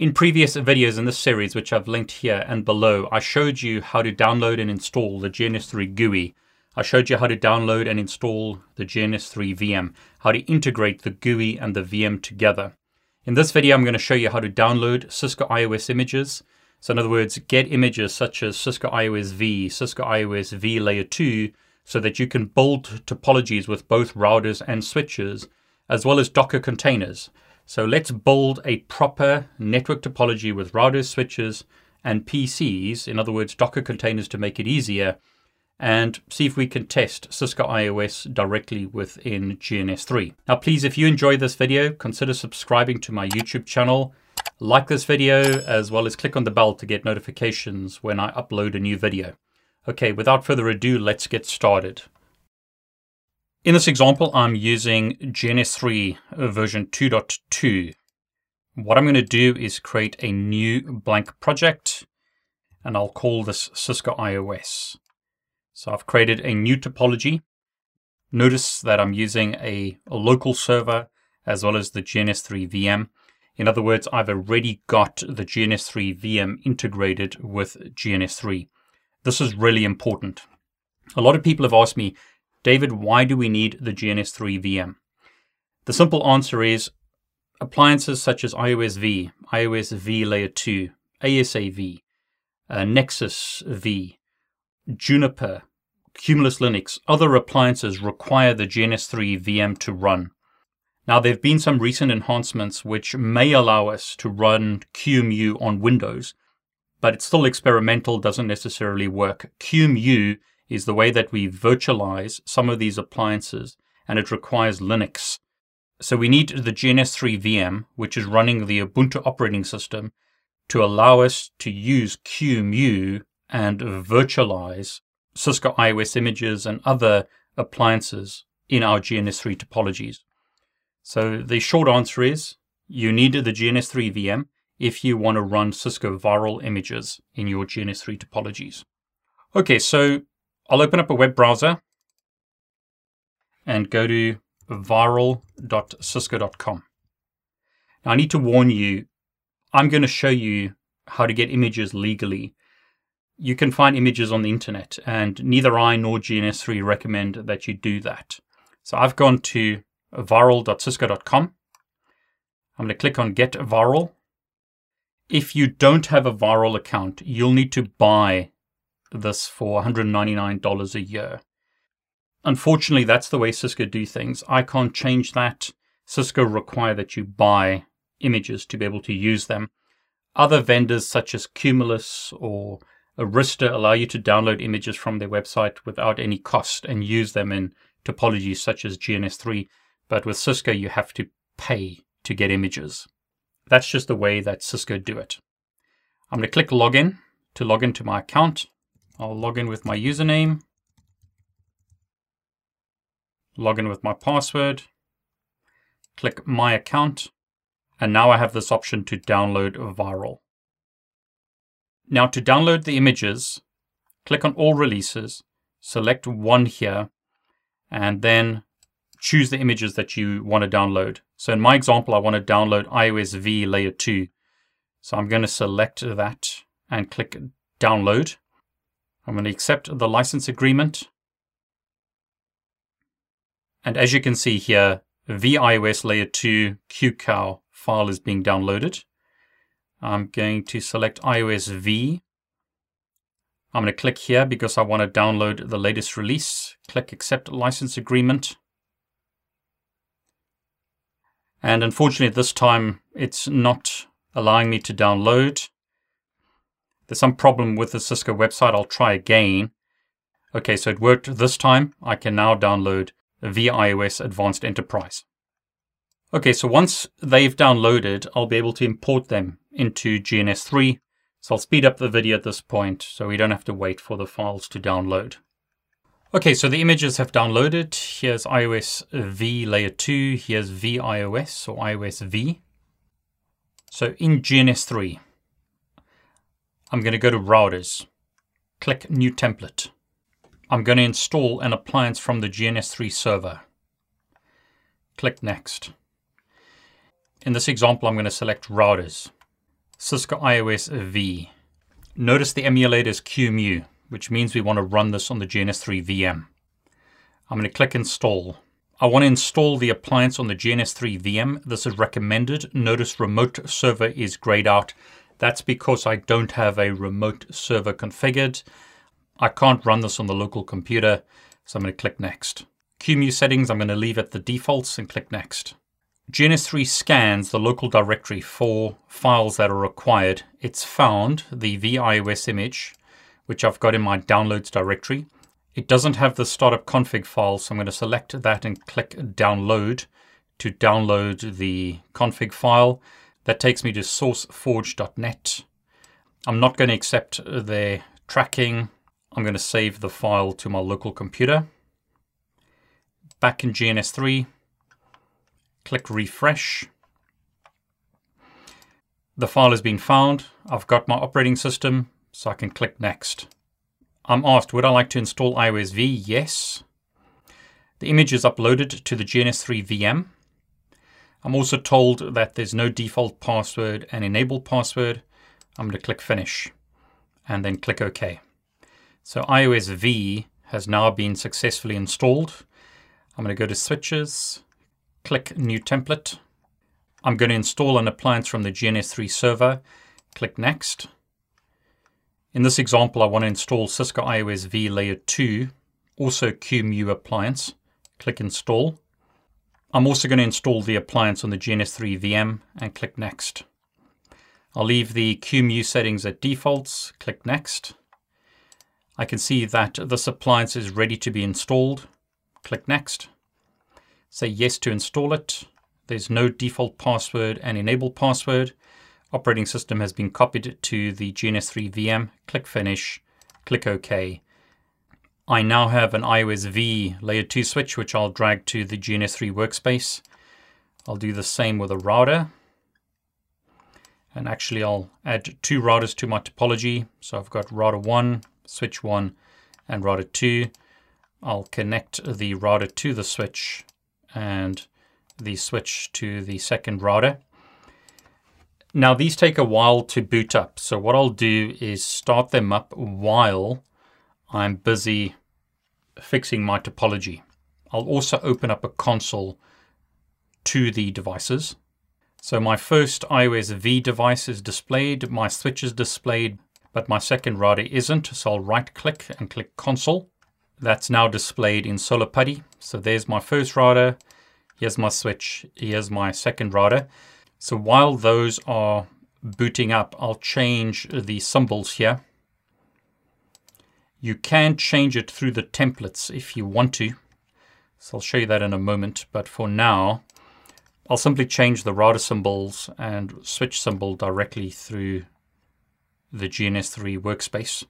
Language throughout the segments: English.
In previous videos in this series, which I've linked here and below, I showed you how to download and install the GNS3 GUI. I showed you how to download and install the GNS3 VM, how to integrate the GUI and the VM together. In this video, I'm going to show you how to download Cisco IOS images. So in other words, get images such as Cisco IOSv, Cisco IOSv Layer 2, so that you can build topologies with both routers and switches, as well as Docker containers. So let's build a proper network topology with routers, switches, and PCs, in other words, Docker containers to make it easier, and see if we can test Cisco IOS directly within GNS3. Now, please, if you enjoy this video, consider subscribing to my YouTube channel, like this video, as well as click on the bell to get notifications when I upload a new video. Okay, without further ado, let's get started. In this example, I'm using GNS3 uh, version 2.2. What I'm going to do is create a new blank project, and I'll call this Cisco IOS. So I've created a new topology. Notice that I'm using a, a local server as well as the GNS3 VM. In other words, I've already got the GNS3 VM integrated with GNS3. This is really important. A lot of people have asked me, David, why do we need the GNS3 VM? The simple answer is appliances such as IOSv, iOS V Layer 2, ASAv, uh, Nexus V, Juniper, Cumulus Linux, other appliances require the GNS3 VM to run. Now, there have been some recent enhancements which may allow us to run QEMU on Windows, but it's still experimental, doesn't necessarily work. QEMU is the way that we virtualize some of these appliances, and it requires Linux. So we need the GNS3 VM, which is running the Ubuntu operating system, to allow us to use QEMU and virtualize Cisco IOS images and other appliances in our GNS3 topologies. So the short answer is you need the GNS3 VM if you want to run Cisco VIRL images in your GNS3 topologies. Okay, so I'll open up a web browser and go to virl.cisco.com. Now, I need to warn you, I'm going to show you how to get images legally. You can find images on the internet, and neither I nor GNS3 recommend that you do that. So I've gone to virl.cisco.com. I'm going to click on Get VIRL. If you don't have a viral account, you'll need to buy this for $199 a year. Unfortunately, that's the way Cisco do things. I can't change that. Cisco require that you buy images to be able to use them. Other vendors such as Cumulus or Arista allow you to download images from their website without any cost and use them in topologies such as GNS3. But with Cisco, you have to pay to get images. That's just the way that Cisco do it. I'm going to click login to log into my account. I'll log in with my username, log in with my password, click my account, and now I have this option to download VIRL. Now to download the images, click on all releases, select one here, and then choose the images that you want to download. So in my example, I want to download IOSv layer 2. So I'm going to select that and click download. I'm going to accept the license agreement. And as you can see here, VIOS layer 2 QCOW file is being downloaded. I'm going to select IOSv. I'm going to click here because I want to download the latest release. Click accept license agreement. And unfortunately, this time it's not allowing me to download. There's some problem with the Cisco website. I'll try again. Okay, so it worked this time. I can now download VIOS Advanced Enterprise. Okay, so once they've downloaded, I'll be able to import them into GNS3. So I'll speed up the video at this point so we don't have to wait for the files to download. Okay, so the images have downloaded. Here's IOSv layer 2. Here's viOS or IOSv. So in GNS3, I'm going to go to routers, click new template. I'm going to install an appliance from the GNS3 server. Click next. In this example, I'm going to select routers, Cisco IOSv. Notice the emulator is QEMU which means we want to run this on the GNS3 VM. I'm going to click install. I want to install the appliance on the GNS3 VM. This is recommended. Notice remote server is grayed out. That's because I don't have a remote server configured. I can't run this on the local computer, so I'm going to click next. QEMU settings, I'm going to leave at the defaults and click next. GNS3 scans the local directory for files that are required. It's found the viOS image which I've got in my downloads directory. It doesn't have the startup config file, so I'm going to select that and click download to download the config file. That takes me to sourceforge.net. I'm not going to accept their tracking. I'm going to save the file to my local computer. Back in GNS3, click refresh. The file has been found. I've got my operating system so I can click next. I'm asked, would I like to install IOSv? Yes. The image is uploaded to the GNS3 VM. I'm also told that there's no default password and enable password. I'm going to click finish and then click OK. So IOSv has now been successfully installed. I'm going to go to switches, click new template. I'm going to install an appliance from the GNS3 server. Click next. In this example, I want to install Cisco IOSv Layer 2, also QEMU appliance. Click Install. I'm also going to install the appliance on the GNS3 VM and click Next. I'll leave the QEMU settings at defaults, click Next. I can see that this appliance is ready to be installed. Click Next. Say yes to install it. There's no default password and enable password. Operating system has been copied to the GNS3 VM. Click Finish, click OK. I now have an IOSv layer 2 switch, which I'll drag to the GNS3 workspace. I'll do the same with a router. And actually, I'll add two routers to my topology. So I've got router 1, switch 1, and router 2. I'll connect the router to the switch and the switch to the second router. Now these take a while to boot up. So what I'll do is start them up while I'm busy fixing my topology. I'll also open up a console to the devices. So my first IOSv device is displayed, my switch is displayed, but my second router isn't. So I'll right click and click console. That's now displayed in SolarPuTTY. So there's my first router, here's my switch, here's my second router. So while those are booting up, I'll change the symbols here. You can change it through the templates if you want to. So I'll show you that in a moment. But for now, I'll simply change the router symbols and switch symbol directly through the GNS3 workspace.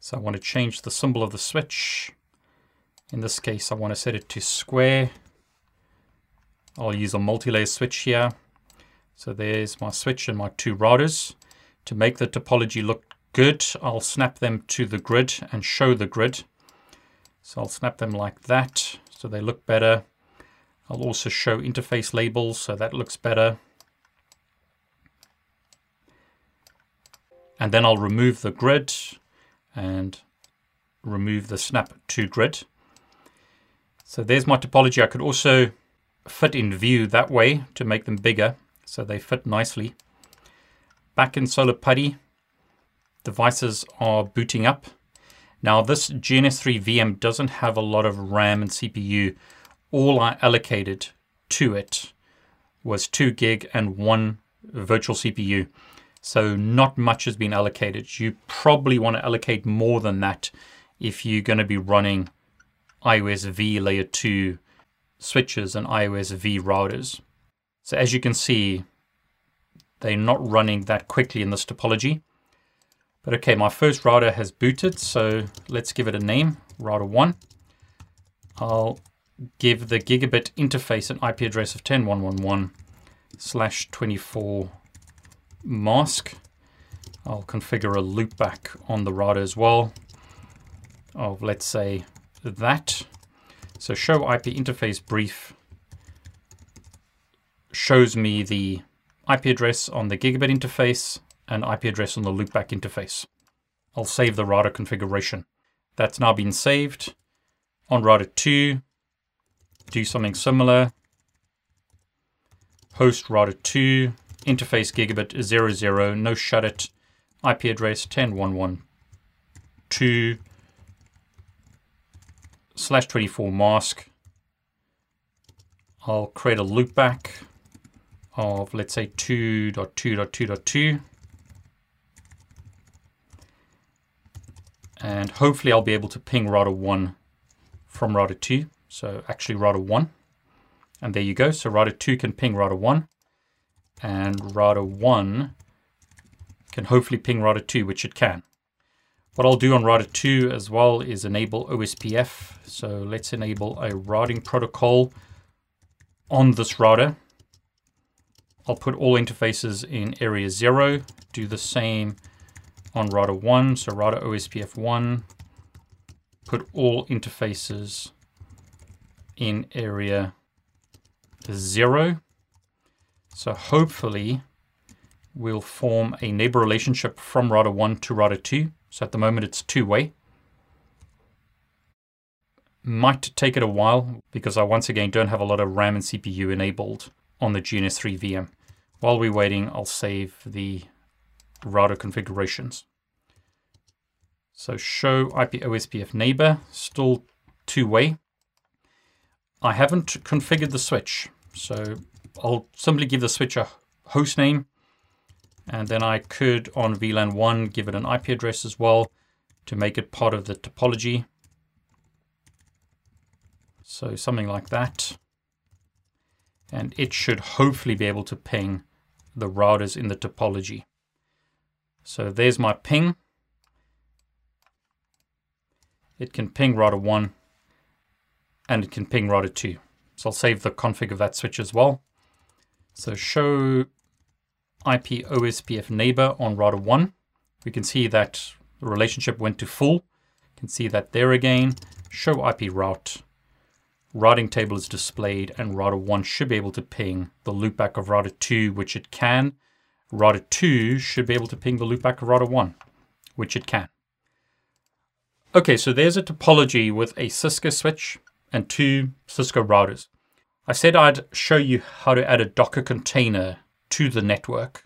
So I want to change the symbol of the switch. In this case, I want to set it to square. I'll use a multi-layer switch here. So there's my switch and my two routers. To make the topology look good, I'll snap them to the grid and show the grid. So I'll snap them like that so they look better. I'll also show interface labels so that looks better. And then I'll remove the grid and remove the snap to grid. So there's my topology. I could also fit in view that way to make them bigger so they fit nicely. Back in SolarPuTTY, devices are booting up. Now this GNS3 VM doesn't have a lot of RAM and CPU. All I allocated to it was 2 gig and one virtual CPU. So not much has been allocated. You probably want to allocate more than that if you're going to be running IOSv layer 2 switches and IOSv routers. So as you can see, they're not running that quickly in this topology. But okay, my first router has booted, so let's give it a name, router 1. I'll give the gigabit interface an IP address of 10.111 slash 24 mask. I'll configure a loopback on the router as well of let's say that. So show IP interface brief shows me the IP address on the gigabit interface and IP address on the loopback interface. I'll save the router configuration. That's now been saved. On router 2, do something similar. Host router 2, interface gigabit 00, no shut it, IP address 10.1.1.2 slash 24 mask. I'll create a loopback of let's say 2.2.2.2 and hopefully I'll be able to ping router 1 from router 2 so actually router 1 and there you go. So router 2 can ping router 1 and router 1 can hopefully ping router 2 which it can. What I'll do on router 2 as well is enable OSPF so let's enable a routing protocol on this router. I'll put all interfaces in area 0, do the same on router 1, so router OSPF 1, put all interfaces in area 0. So hopefully we'll form a neighbor relationship from router 1 to router 2. So at the moment it's two-way. Might take it a while because I once again don't have a lot of RAM and CPU enabled on the GNS3 VM. While we're waiting, I'll save the router configurations. So show IP OSPF neighbor, still two-way. I haven't configured the switch, so I'll simply give the switch a host name, and then I could on VLAN 1 give it an IP address as well to make it part of the topology. So something like that. And it should hopefully be able to ping the routers in the topology. So there's my ping. It can ping router 1 and it can ping router 2. So I'll save the config of that switch as well. So show IP OSPF neighbor on router 1. We can see that the relationship went to full. You can see that there again. Show IP route routing table is displayed and router 1 should be able to ping the loopback of router 2, which it can. Router 2 should be able to ping the loopback of router 1, which it can. Okay, so there's a topology with a Cisco switch and two Cisco routers. I said I'd show you how to add a Docker container to the network.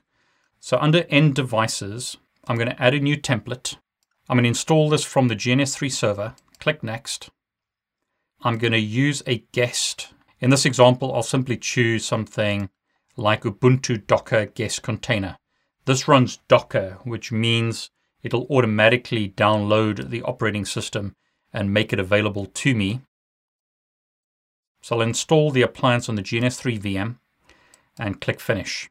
So under End Devices, I'm going to add a new template. I'm going to install this from the GNS3 server. Click Next. I'm going to use a guest. In this example, I'll simply choose something like Ubuntu Docker guest container. This runs Docker, which means it'll automatically download the operating system and make it available to me. So I'll install the appliance on the GNS3 VM and click Finish.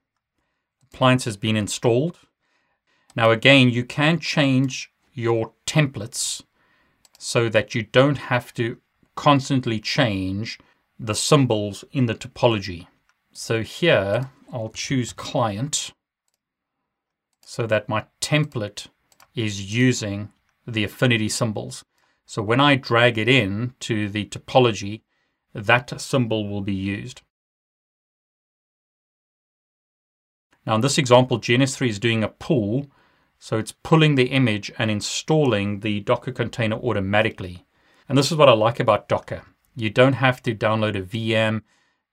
Appliance has been installed. Now again, you can change your templates so that you don't have to constantly change the symbols in the topology. So here I'll choose client so that my template is using the affinity symbols. So when I drag it in to the topology, that symbol will be used. Now in this example, GNS3 is doing a pull, so it's pulling the image and installing the Docker container automatically. And this is what I like about Docker. You don't have to download a VM.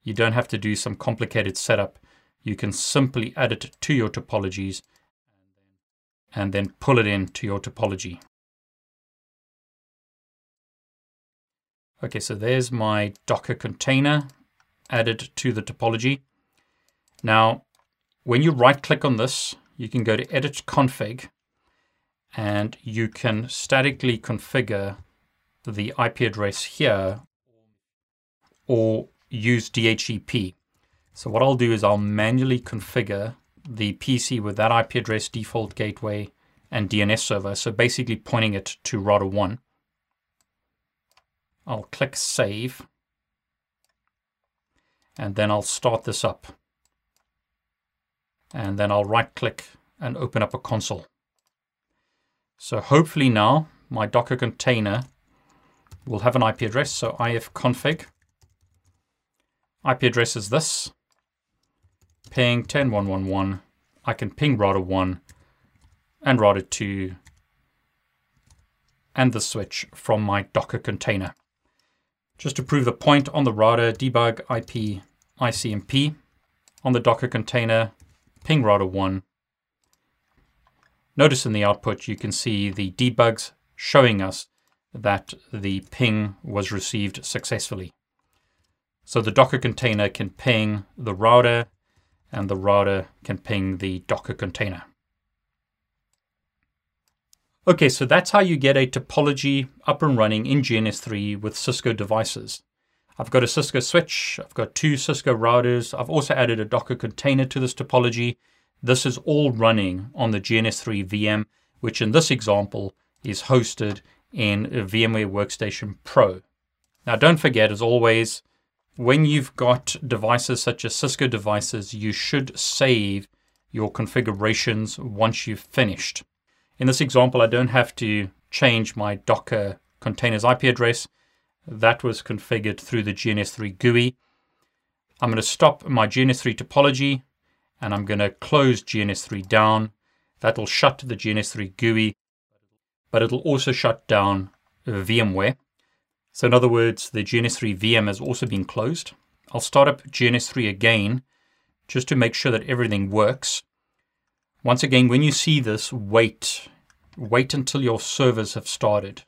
You don't have to do some complicated setup. You can simply add it to your topologies and then pull it into your topology. Okay, so there's my Docker container added to the topology. Now, when you right click on this, you can go to edit config and you can statically configure the IP address here or use DHCP. So what I'll do is I'll manually configure the PC with that IP address, default gateway, and DNS server. So basically pointing it to router 1. I'll click save. And then I'll start this up. And then I'll right click and open up a console. So hopefully now my Docker container will have an IP address. So ifconfig. IP address is this. Ping 10111. I can ping router 1 and router 2 and the switch from my Docker container. Just to prove the point on the router, debug IP ICMP on the Docker container, ping router 1. Notice in the output you can see the debugs showing us that the ping was received successfully. So the Docker container can ping the router and the router can ping the Docker container. Okay, so that's how you get a topology up and running in GNS3 with Cisco devices. I've got a Cisco switch, I've got two Cisco routers, I've also added a Docker container to this topology. This is all running on the GNS3 VM, which in this example is hosted in VMware Workstation Pro. Now, don't forget, as always, when you've got devices such as Cisco devices, you should save your configurations once you've finished. In this example, I don't have to change my Docker container's IP address. That was configured through the GNS3 GUI. I'm going to stop my GNS3 topology and I'm going to close GNS3 down. That'll shut the GNS3 GUI, but it'll also shut down VMware. So in other words, the GNS3 VM has also been closed. I'll start up GNS3 again just to make sure that everything works. Once again, when you see this, wait. Wait until your servers have started.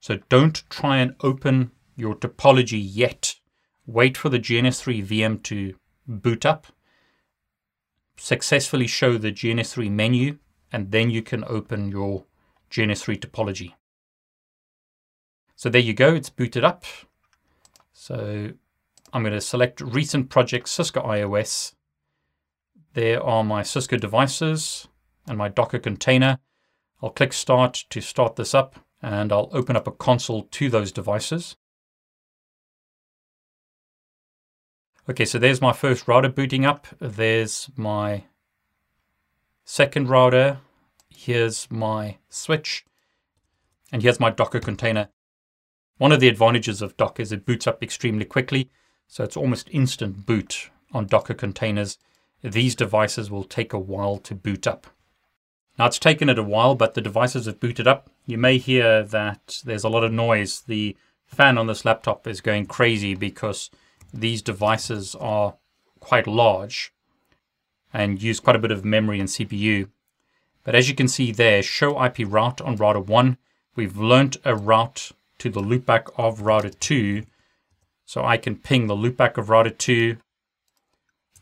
So don't try and open your topology yet. Wait for the GNS3 VM to boot up. Successfully show the GNS3 menu, and then you can open your GNS3 topology. So there you go, it's booted up. So I'm going to select recent project Cisco IOS there are my Cisco devices and my Docker container. I'll click Start to start this up, and I'll open up a console to those devices. Okay, so there's my first router booting up. There's my second router. Here's my switch. And here's my Docker container. One of the advantages of Docker is it boots up extremely quickly. So it's almost instant boot on Docker containers these devices will take a while to boot up. Now it's taken it a while, but the devices have booted up. You may hear that there's a lot of noise. The fan on this laptop is going crazy because these devices are quite large and use quite a bit of memory and CPU. But as you can see there, show IP route on router 1. We've learnt a route to the loopback of router 2. So I can ping the loopback of router 2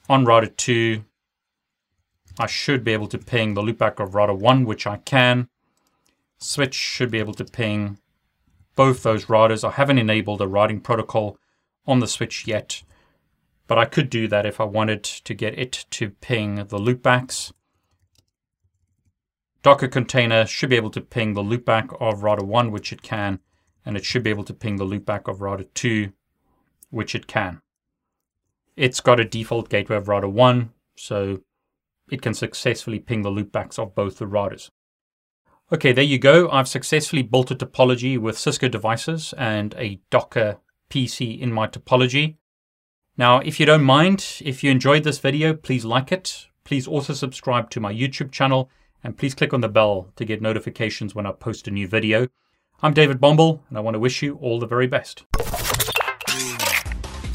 on router 2, I should be able to ping the loopback of router 1, which I can. Switch should be able to ping both those routers. I haven't enabled a routing protocol on the switch yet, but I could do that if I wanted to get it to ping the loopbacks. Docker container should be able to ping the loopback of router 1, which it can, and it should be able to ping the loopback of router 2, which it can. It's got a default gateway of router 1, so it can successfully ping the loopbacks of both the routers. Okay, there you go. I've successfully built a topology with Cisco devices and a Docker PC in my topology. Now, if you don't mind, if you enjoyed this video, please like it. Please also subscribe to my YouTube channel and please click on the bell to get notifications when I post a new video. I'm David Bombal, and I want to wish you all the very best.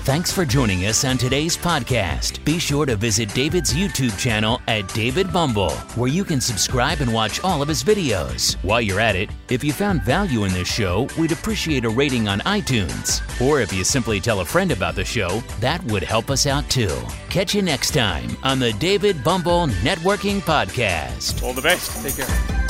Thanks for joining us on today's podcast. Be sure to visit David's YouTube channel at David Bombal, where you can subscribe and watch all of his videos. While you're at it, if you found value in this show, we'd appreciate a rating on iTunes. Or if you simply tell a friend about the show, that would help us out too. Catch you next time on the David Bombal Networking Podcast. All the best. Take care.